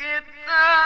الكتاب.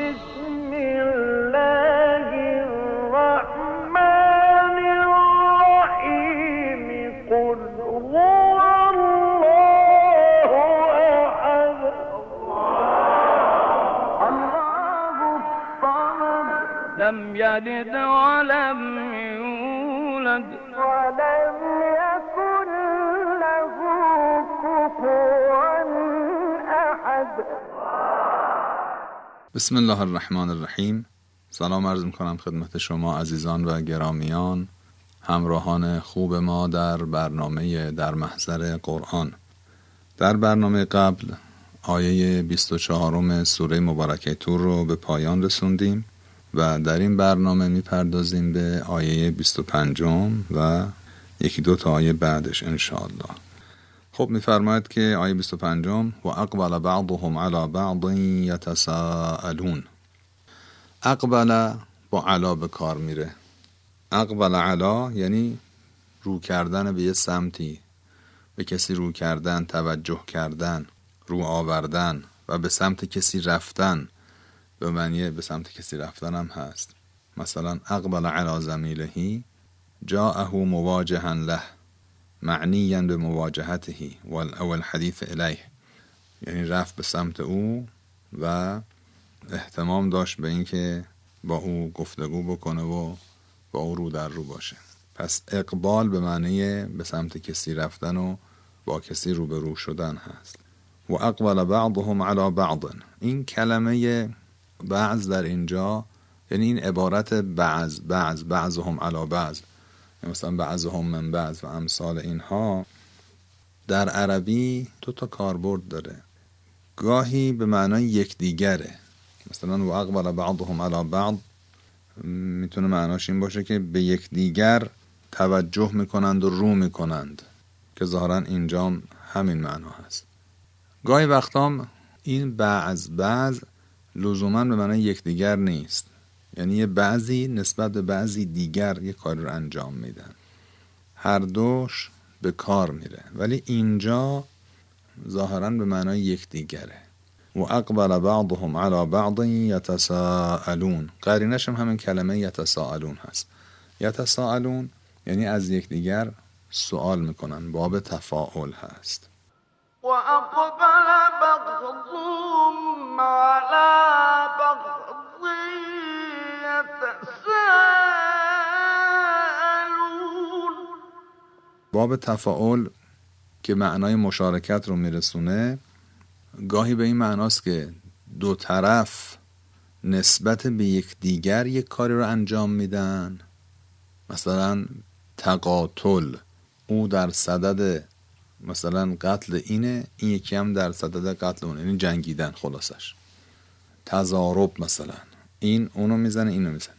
يلد ولم يولد. ولم يكن له كفوا احد بسم الله الرحمن الرحیم. سلام عرض می‌کنم خدمت شما عزیزان و گرامیان همراهان خوب ما در برنامه در محضر قرآن. در برنامه قبل آیه 24 سوره مبارکه تور رو به پایان رسوندیم. و در این برنامه می‌پردازیم به آیه 25 و یکی دو تا آیه بعدش انشاءالله. خب میفرماید که آیه 25 و اقبل بعضهم على بعض یتساءلون. اقبل با علا به کار میره. اقبل علا یعنی رو کردن به یه سمتی به کسی رو کردن توجه کردن رو آوردن و به سمت کسی رفتن. به معنی به سمت کسی رفتن هم هست. مثلا اقبل علی زمیلهی جاءه مواجها له معنیا به مواجهته و الحدیث الیه. یعنی رفت به سمت او و احتمام داشت به اینکه با او گفتگو بکنه و با او رو در رو باشه. پس اقبال به معنی به سمت کسی رفتن و با کسی رو شدن هست. و اقبل بعضهم علی بعض. این کلمه بعض در اینجا یعنی این عبارت بعض بعض بعضهم علا بعض. مثلا بعضهم من بعض و امثال اینها در عربی دو تا کاربرد داره. گاهی به معنای یکدیگره. مثلا و اقبل بعضهم علا بعض می‌تونه معناش این باشه که به یکدیگر توجه می‌کنند و رو می‌کنند. که ظاهرا اینجا همین معنا هست. گاهی وقتام این بعض بعض لزوما به معنای یکدیگر نیست. یعنی یه بعضی نسبت به بعضی دیگر یه کار رو انجام میدن. هر دوش به کار میره. ولی اینجا ظاهرا به معنای یکدیگره. و اقبل بعضهم على بعض یتساءلون. قرینش هم همین کلمه یتساءلون هست. یتساءلون یعنی از یکدیگر سوال می‌کنن. باب تفاعل هست. وأقبل بعضهم باب تفاعل که معنای مشارکت رو میرسونه گاهی به این معناست که دو طرف نسبت به یکدیگر یک کاری رو انجام میدن. مثلا تقاتل او در صدد مثلا قتل اینه این یکی هم در صدد قتل اونه یعنی جنگیدن خلاصش. تضارب مثلا این اونو می‌زنه اینو می‌زنه.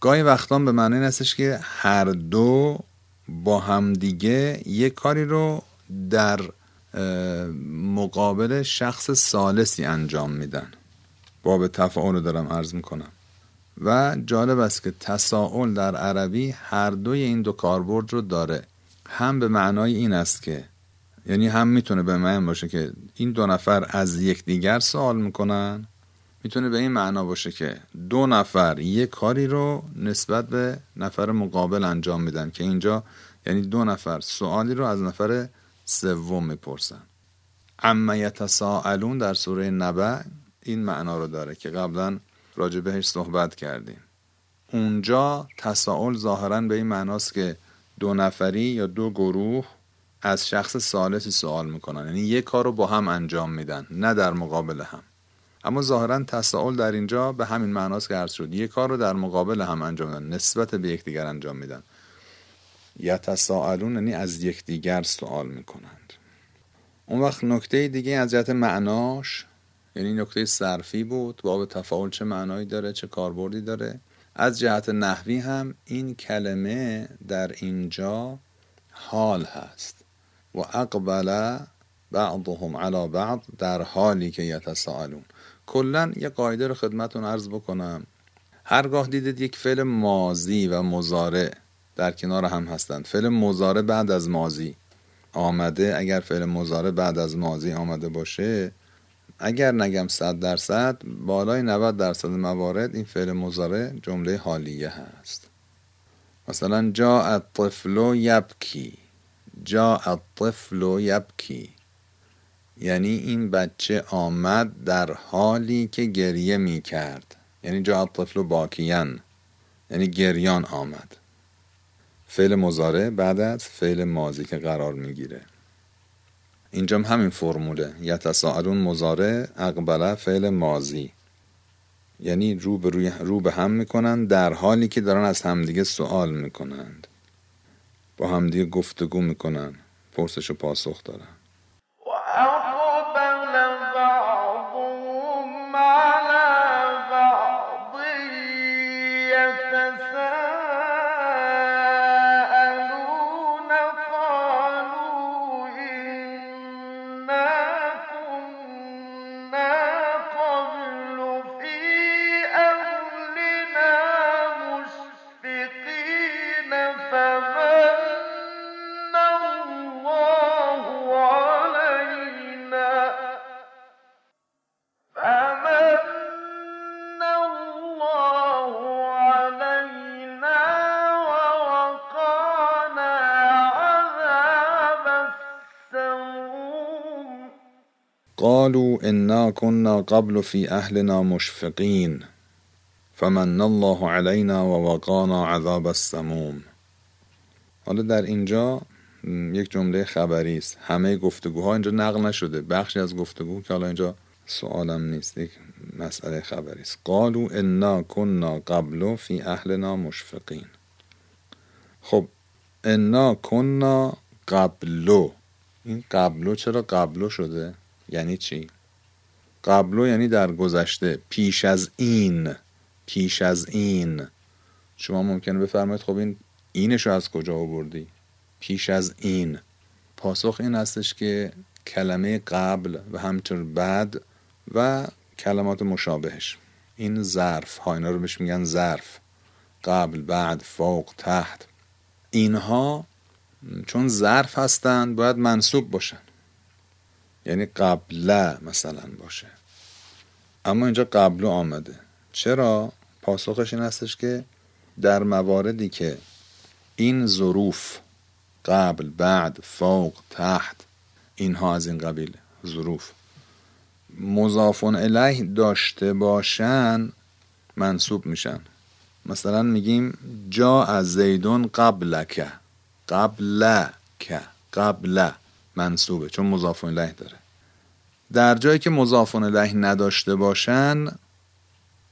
گاهی وقتا به معنی هستش که هر دو با همدیگه یه کاری رو در مقابل شخص سالسی انجام میدن. باب تفاعل رو دارم عرض می‌کنم. و جالب است که تساؤل در عربی هر دوی این دو کاربرد رو داره. هم به معنای این است که یعنی هم می‌تونه به معنی باشه که این دو نفر از یکدیگر سوال می‌کنن می‌تونه به این معنا باشه که دو نفر یک کاری رو نسبت به نفر مقابل انجام میدن که اینجا یعنی دو نفر سوالی رو از نفر سوم می‌پرسن. اما یتساءلون در سوره نبع این معنا رو داره که قبلا راجع بهش صحبت کردیم. اونجا تساؤل ظاهرا به این معناست که دو نفری یا دو گروه از شخص ثالثی سوال می‌کنن. یعنی یک کار رو با هم انجام میدن نه در مقابل هم. اما ظاهرا تساؤل در اینجا به همین معناست که عرض شد یک کار رو در مقابل هم انجام میدن نسبت به یکدیگر انجام میدن. یتساءلون یعنی از یکدیگر سوال می‌کنند. اون وقت نکته دیگه از جهت معناش یعنی نکته صرفی بود باب تفاعل چه معنایی داره چه کاربردی داره. از جهت نحوی هم این کلمه در اینجا حال هست. و اقبل بعضهم علی بعض در حالی که یتساءلون. کلا یه قاعده رو خدمتون عرض بکنم. هرگاه دیدید یک فعل مازی و مزارع در کنار هم هستند. فعل مزارع بعد از مازی آمده. اگر فعل مزارع بعد از مازی آمده باشه اگر نگم صد درصد بالای 90 درصد موارد این فعل مزارع جمله حالیه هست. مثلا جا الطفل یبکی. جا الطفل یبکی. یعنی این بچه آمد در حالی که گریه می کرد یعنی جا الطفل باکیان. یعنی گریان آمد. فعل مزاره بعد از فعل ماضی که قرار می‌گیره. اینجا همین فرموله. یتساءلون مزاره اقبله فعل ماضی. یعنی رو به, روی رو به هم می‌کنن در حالی که دارن از همدیگه سوال می‌کنند. با همدیگه گفتگو می‌کنن. پرسش و پاسخ دارن. قالوا انا كنا قبل في اهلنا مشفقين فمن الله علينا ووقانا عذاب السموم. حالا در اینجا یک جمله خبری است. همه گفتگوها اینجا نقل نشده. بخشی از گفتگو که حالا اینجا سوالم نیست یک مسئله خبری است. قالوا انا كنا قبل في اهلنا مشفقین خب انا كنا قبلو این قبلو چرا قبلو شده؟ یعنی چی؟ قبلو یعنی در گذشته پیش از این پیش از این. شما ممکنه بفرمایید خب این اینش از کجا آوردی؟ پیش از این. پاسخ این هستش که کلمه قبل و همطور بعد و کلمات مشابهش. این ظرف ها اینا رو بهش میگن ظرف. قبل بعد فوق تحت. اینها چون ظرف هستند باید منصوب باشن. یعنی قبله مثلا باشه. اما اینجا قبلو آمده. چرا؟ پاسخش این هستش که در مواردی که این ظروف قبل بعد فوق تحت اینها از این قبیل ظروف مضافون الیه داشته باشن منصوب میشن. مثلا میگیم جا از زیدون قبلکه. قبلکه. قبله. منصوبه. چون مضاف الیه داره. در جایی که مضاف الیه نداشته باشن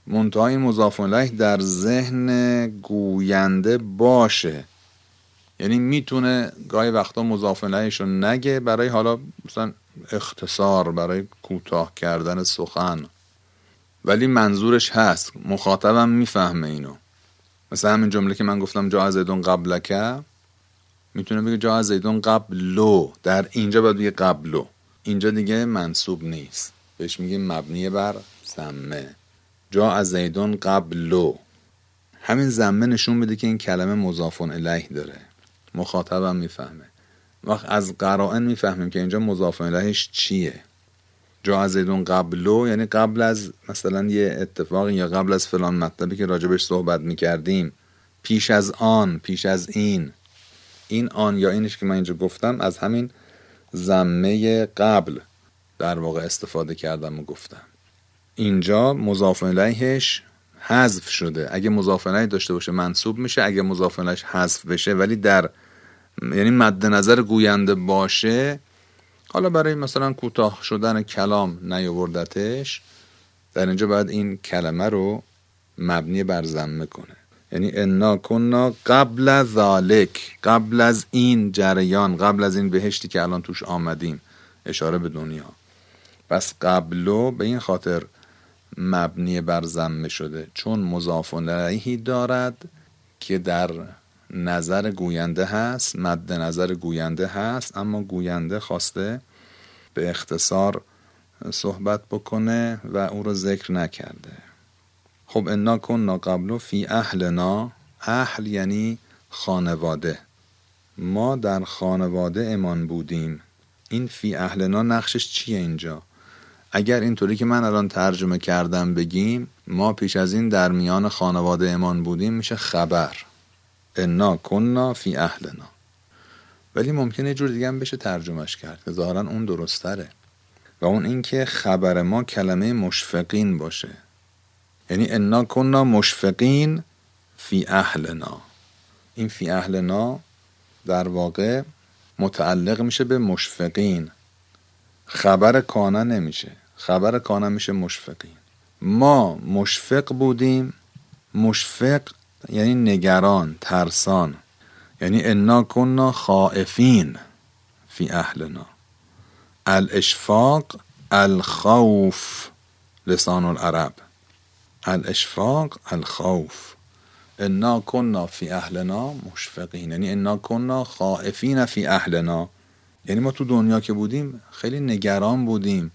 منتها این مضاف الیه در ذهن گوینده باشه. یعنی می‌تونه گاهی وقتا مضاف رو نگه برای حالا مثلا اختصار برای کوتاه کردن سخن. ولی منظورش هست. مخاطبم می‌فهمه اینو. مثلا همین جمله که من گفتم جا زیدون قبلکه می‌تونه بگه جا زیدون قبلو. در اینجا باید بگه قبلو. اینجا دیگه منصوب نیست. بهش میگه مبنی بر زمه جا از زیدون قبلو. همین زمه نشون بده که این کلمه مضافون الیه داره. مخاطبم می‌فهمه. وقت از قرائن می‌فهمیم که اینجا مضافون الیهش چیه. جا از زیدون قبلو یعنی قبل از مثلا یه اتفاقی یا قبل از فلان مطلبی که راجبش صحبت می‌کردیم. پیش از آن پیش از این. این آن یا اینش که من اینجا گفتم از همین زمه قبل در واقع استفاده کردم و گفتم. اینجا مضاف الیهش حذف شده. اگه مضاف الیه داشته باشه منصوب میشه اگه مضاف الیهش حذف بشه ولی در یعنی مد نظر گوینده باشه حالا برای مثلا کوتاه شدن کلام نیاوردتش در اینجا باید این کلمه رو مبنی بر زمه کنه. یعنی انا کنا قبل ذالک قبل از این جریان قبل از این بهشتی که الان توش آمدیم. اشاره به دنیا. پس قبلو به این خاطر مبنی بر زمه شده. چون مضاف الیهی دارد که در نظر گوینده هست مد نظر گوینده هست اما گوینده خواسته به اختصار صحبت بکنه و او رو ذکر نکرده. خب انا کنا قبلو فی اهلنا اهل یعنی خانواده. ما در خانواده امان بودیم. این فی اهلنا نقشش چیه اینجا؟ اگر اینطوری که من الان ترجمه کردم بگیم ما پیش از این در میان خانواده امان بودیم میشه خبر. انا کنا فی اهلنا. ولی ممکنه جور دیگه هم بشه ترجمهش کرد. که ظاهرا اون درستره. و اون اینکه خبر ما کلمه مشفقین باشه. یعنی انا کنا مشفقین فی اهلنا. این فی اهلنا در واقع متعلق میشه به مشفقین. خبر کانه نمیشه. خبر کانه میشه مشفقین. ما مشفق بودیم. مشفق یعنی نگران ترسان. یعنی انا کنا خائفین فی اهلنا. الاشفاق الخوف لسان العرب. الاشفاق الخوف. انا کنا فی اهلنا مشفقین. یعنی انا کنا خائفین فی اهلنا. یعنی ما تو دنیا که بودیم خیلی نگران بودیم.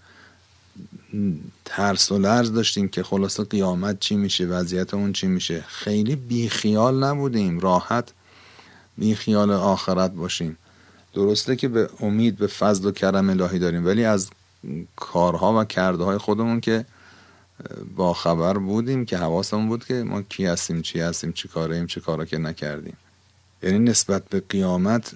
ترس و لرز داشتیم که خلاصه قیامت چی میشه وضعیت اون چی میشه. خیلی بیخیال نبودیم. راحت بیخیال آخرت باشیم. درسته که به امید به فضل و کرم الهی داریم. ولی از کارها و کرده های خودمون که با خبر بودیم که حواسمون بود که ما کی هستیم چی هستیم چی کاره ایم چه کارا که نکردیم. یعنی نسبت به قیامت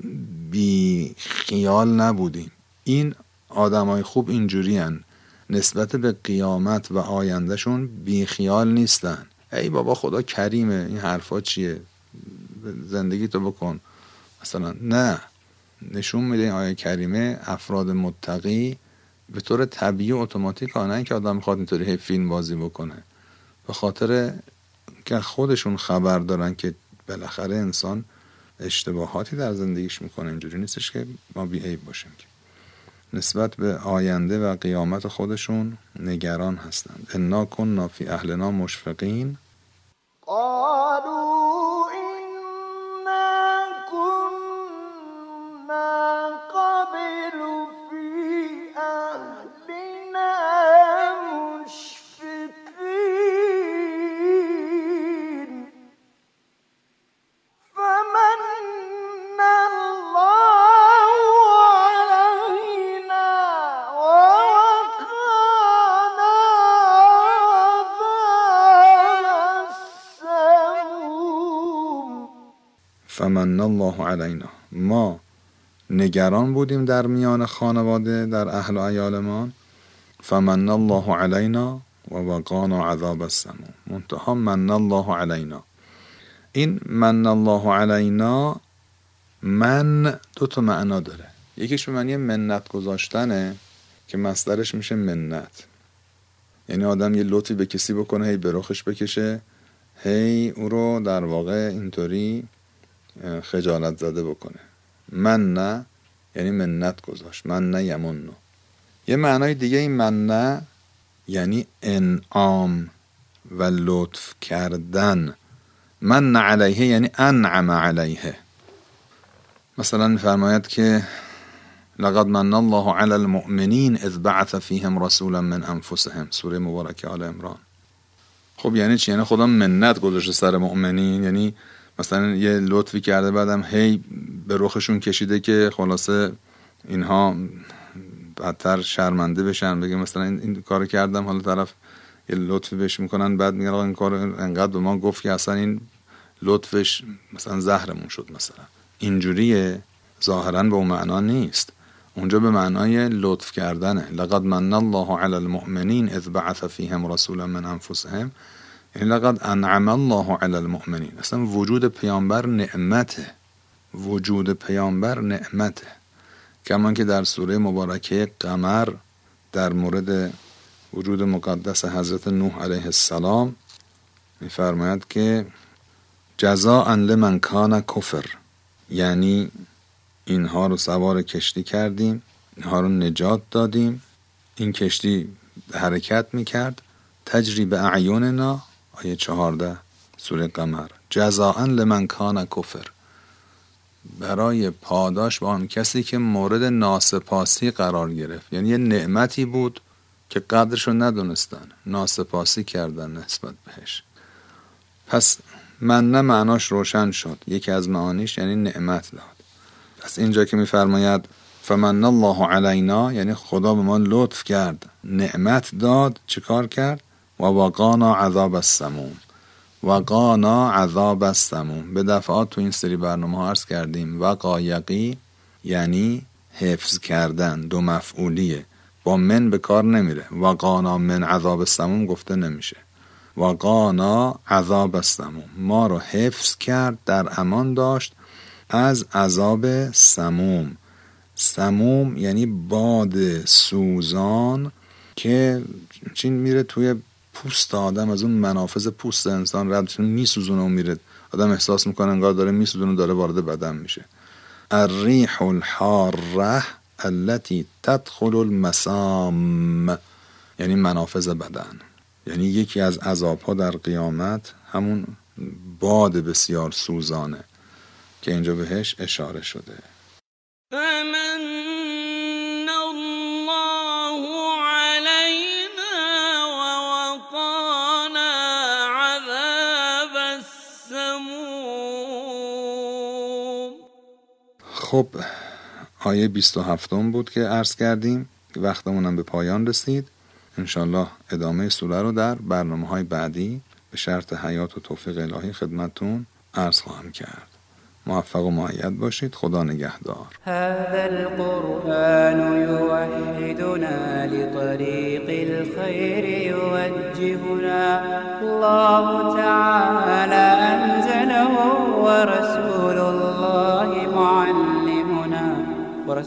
بی خیال نبودیم. این آدمای خوب اینجوری هن. نسبت به قیامت و آیندهشون بی خیال نیستن. ای بابا خدا کریمه این حرفا چیه؟ زندگی تو بکن. مثلا نه. نشون میده این آیه کریمه افراد متقی به طور طبیعی و اتوماتیک نه که آدم می‌خواد اینطوری فیلم بازی بکنه. به خاطر که خودشون خبر دارن که بالاخره انسان اشتباهاتی در زندگیش می‌کنه اینجوری نیستش که ما بیعیب باشیم که. نسبت به آینده و قیامت خودشون نگران هستند. انا کنا فی اهلنا مشفقین. الله علینا ما نگران بودیم در میان خانواده در اهل و ایالمان فمن الله علینا و وقانا عذاب السموم منتها من الله علینا این من الله علینا من دو تا معنا داره یکیش به معنی منت گذاشتنه که مصدرش میشه منت یعنی آدم یه لطفی به کسی بکنه هی به رخش بکشه هی او رو در واقع اینطوری خجالت زده بکنه. من نه یعنی منت گذاشت. من نه یمنو یه معنای دیگه این من نه یعنی انعام و لطف کردن. من علیه یعنی انعم علیه. مثلا میفرماید که لقد من الله علی المؤمنین اذ بعث فیهم رسولا من انفسهم. سوره مبارکه آل عمران. خب یعنی چی؟ یعنی خدا منت گذاشته سر مؤمنین. یعنی مثلا یه لطفی کرده بعدم هی به رخشون کشیده که خلاصه اینها بدتر شرمنده بشن. بگه مثلا این, این کار کردم حالا طرف یه لطفی بهش می‌کنن بعد میگن این کار انقدر به ما گفت که اصلا این لطفش مثلا زهرمون شد مثلا. اینجوریه. ظاهرا به اون معنا نیست. اونجا به معنای لطف کردنه. لقد من الله علی المؤمنین اذ بعث فیهم رسولا من انفسهم. یعنی لقد انعم الله علی المؤمنین اصلا وجود پیامبر نعمته. وجود پیامبر نعمته. کمان که در سوره مبارکه قمر در مورد وجود مقدس حضرت نوح علیه السلام میفرماید که جزا لمن کان کفر. یعنی اینها رو سوار کشتی کردیم اینها رو نجات دادیم. این کشتی حرکت می‌کرد. تجریب اعیوننا آیه چهارده سوره قمر. جزاء لمن کان کفر. برای پاداش با آن کسی که مورد ناسپاسی قرار گرفت. یعنی یه نعمتی بود که قدرشو ندونستن. ناسپاسی کردن نسبت بهش. پس من نه معناش روشن شد. یکی از معانیش یعنی نعمت داد. پس اینجا که میفرماید فمن الله علینا یعنی خدا به ما لطف کرد. نعمت داد چیکار کرد؟ و وقانا عذاب السموم. وقانا عذاب السموم. به دفعات تو این سری برنامه ها عرض کردیم. وقایقی یعنی حفظ کردن دو مفعولیه. با من به کار نمیره. وقانا من عذاب السموم گفته نمیشه. وقانا عذاب السموم. ما رو حفظ کرد در امان داشت از عذاب سموم. سموم یعنی باد سوزان که چین میره توی پوست آدم از اون منافذ پوست انسان رد میسوزونه و میره. آدم احساس می‌کنه انگار داره میسوزونه داره وارد بدن میشه. الریح الحاره التي تدخل المسام. یعنی منافذ بدن. یعنی یکی از عذاب ها در قیامت همون باد بسیار سوزانه که اینجا بهش اشاره شده. خب آیه 27 بود که عرض کردیم. وقتمونم به پایان رسید. انشالله ادامه سوره رو در برنامه های بعدی به شرط حیات و توفیق الهی خدمتون عرض خواهم کرد. موفق و معید باشید. خدا نگهدار. هذا القرآن يوحدنا لطريق الخير يوجهنا. الله تعالى أنزله ورسول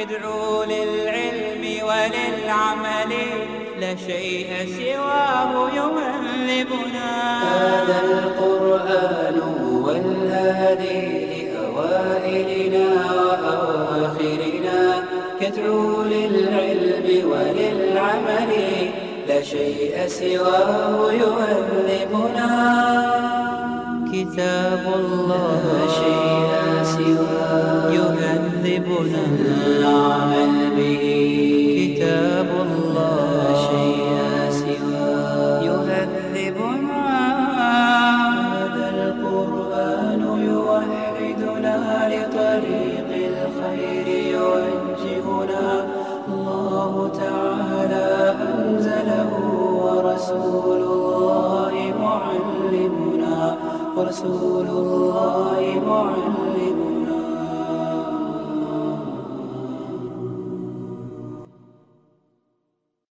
يدعو للعلم وللعمل لا شيء سواه يهذبنا هذا القرآن هو الهادي لأوائلنا وأواخرنا يدعو للعلم وللعمل لا شيء سواه يهذبنا كتاب الله لا شيء سواه يهذبنا ورسول الله معلمنا. ورسول الله معلمنا.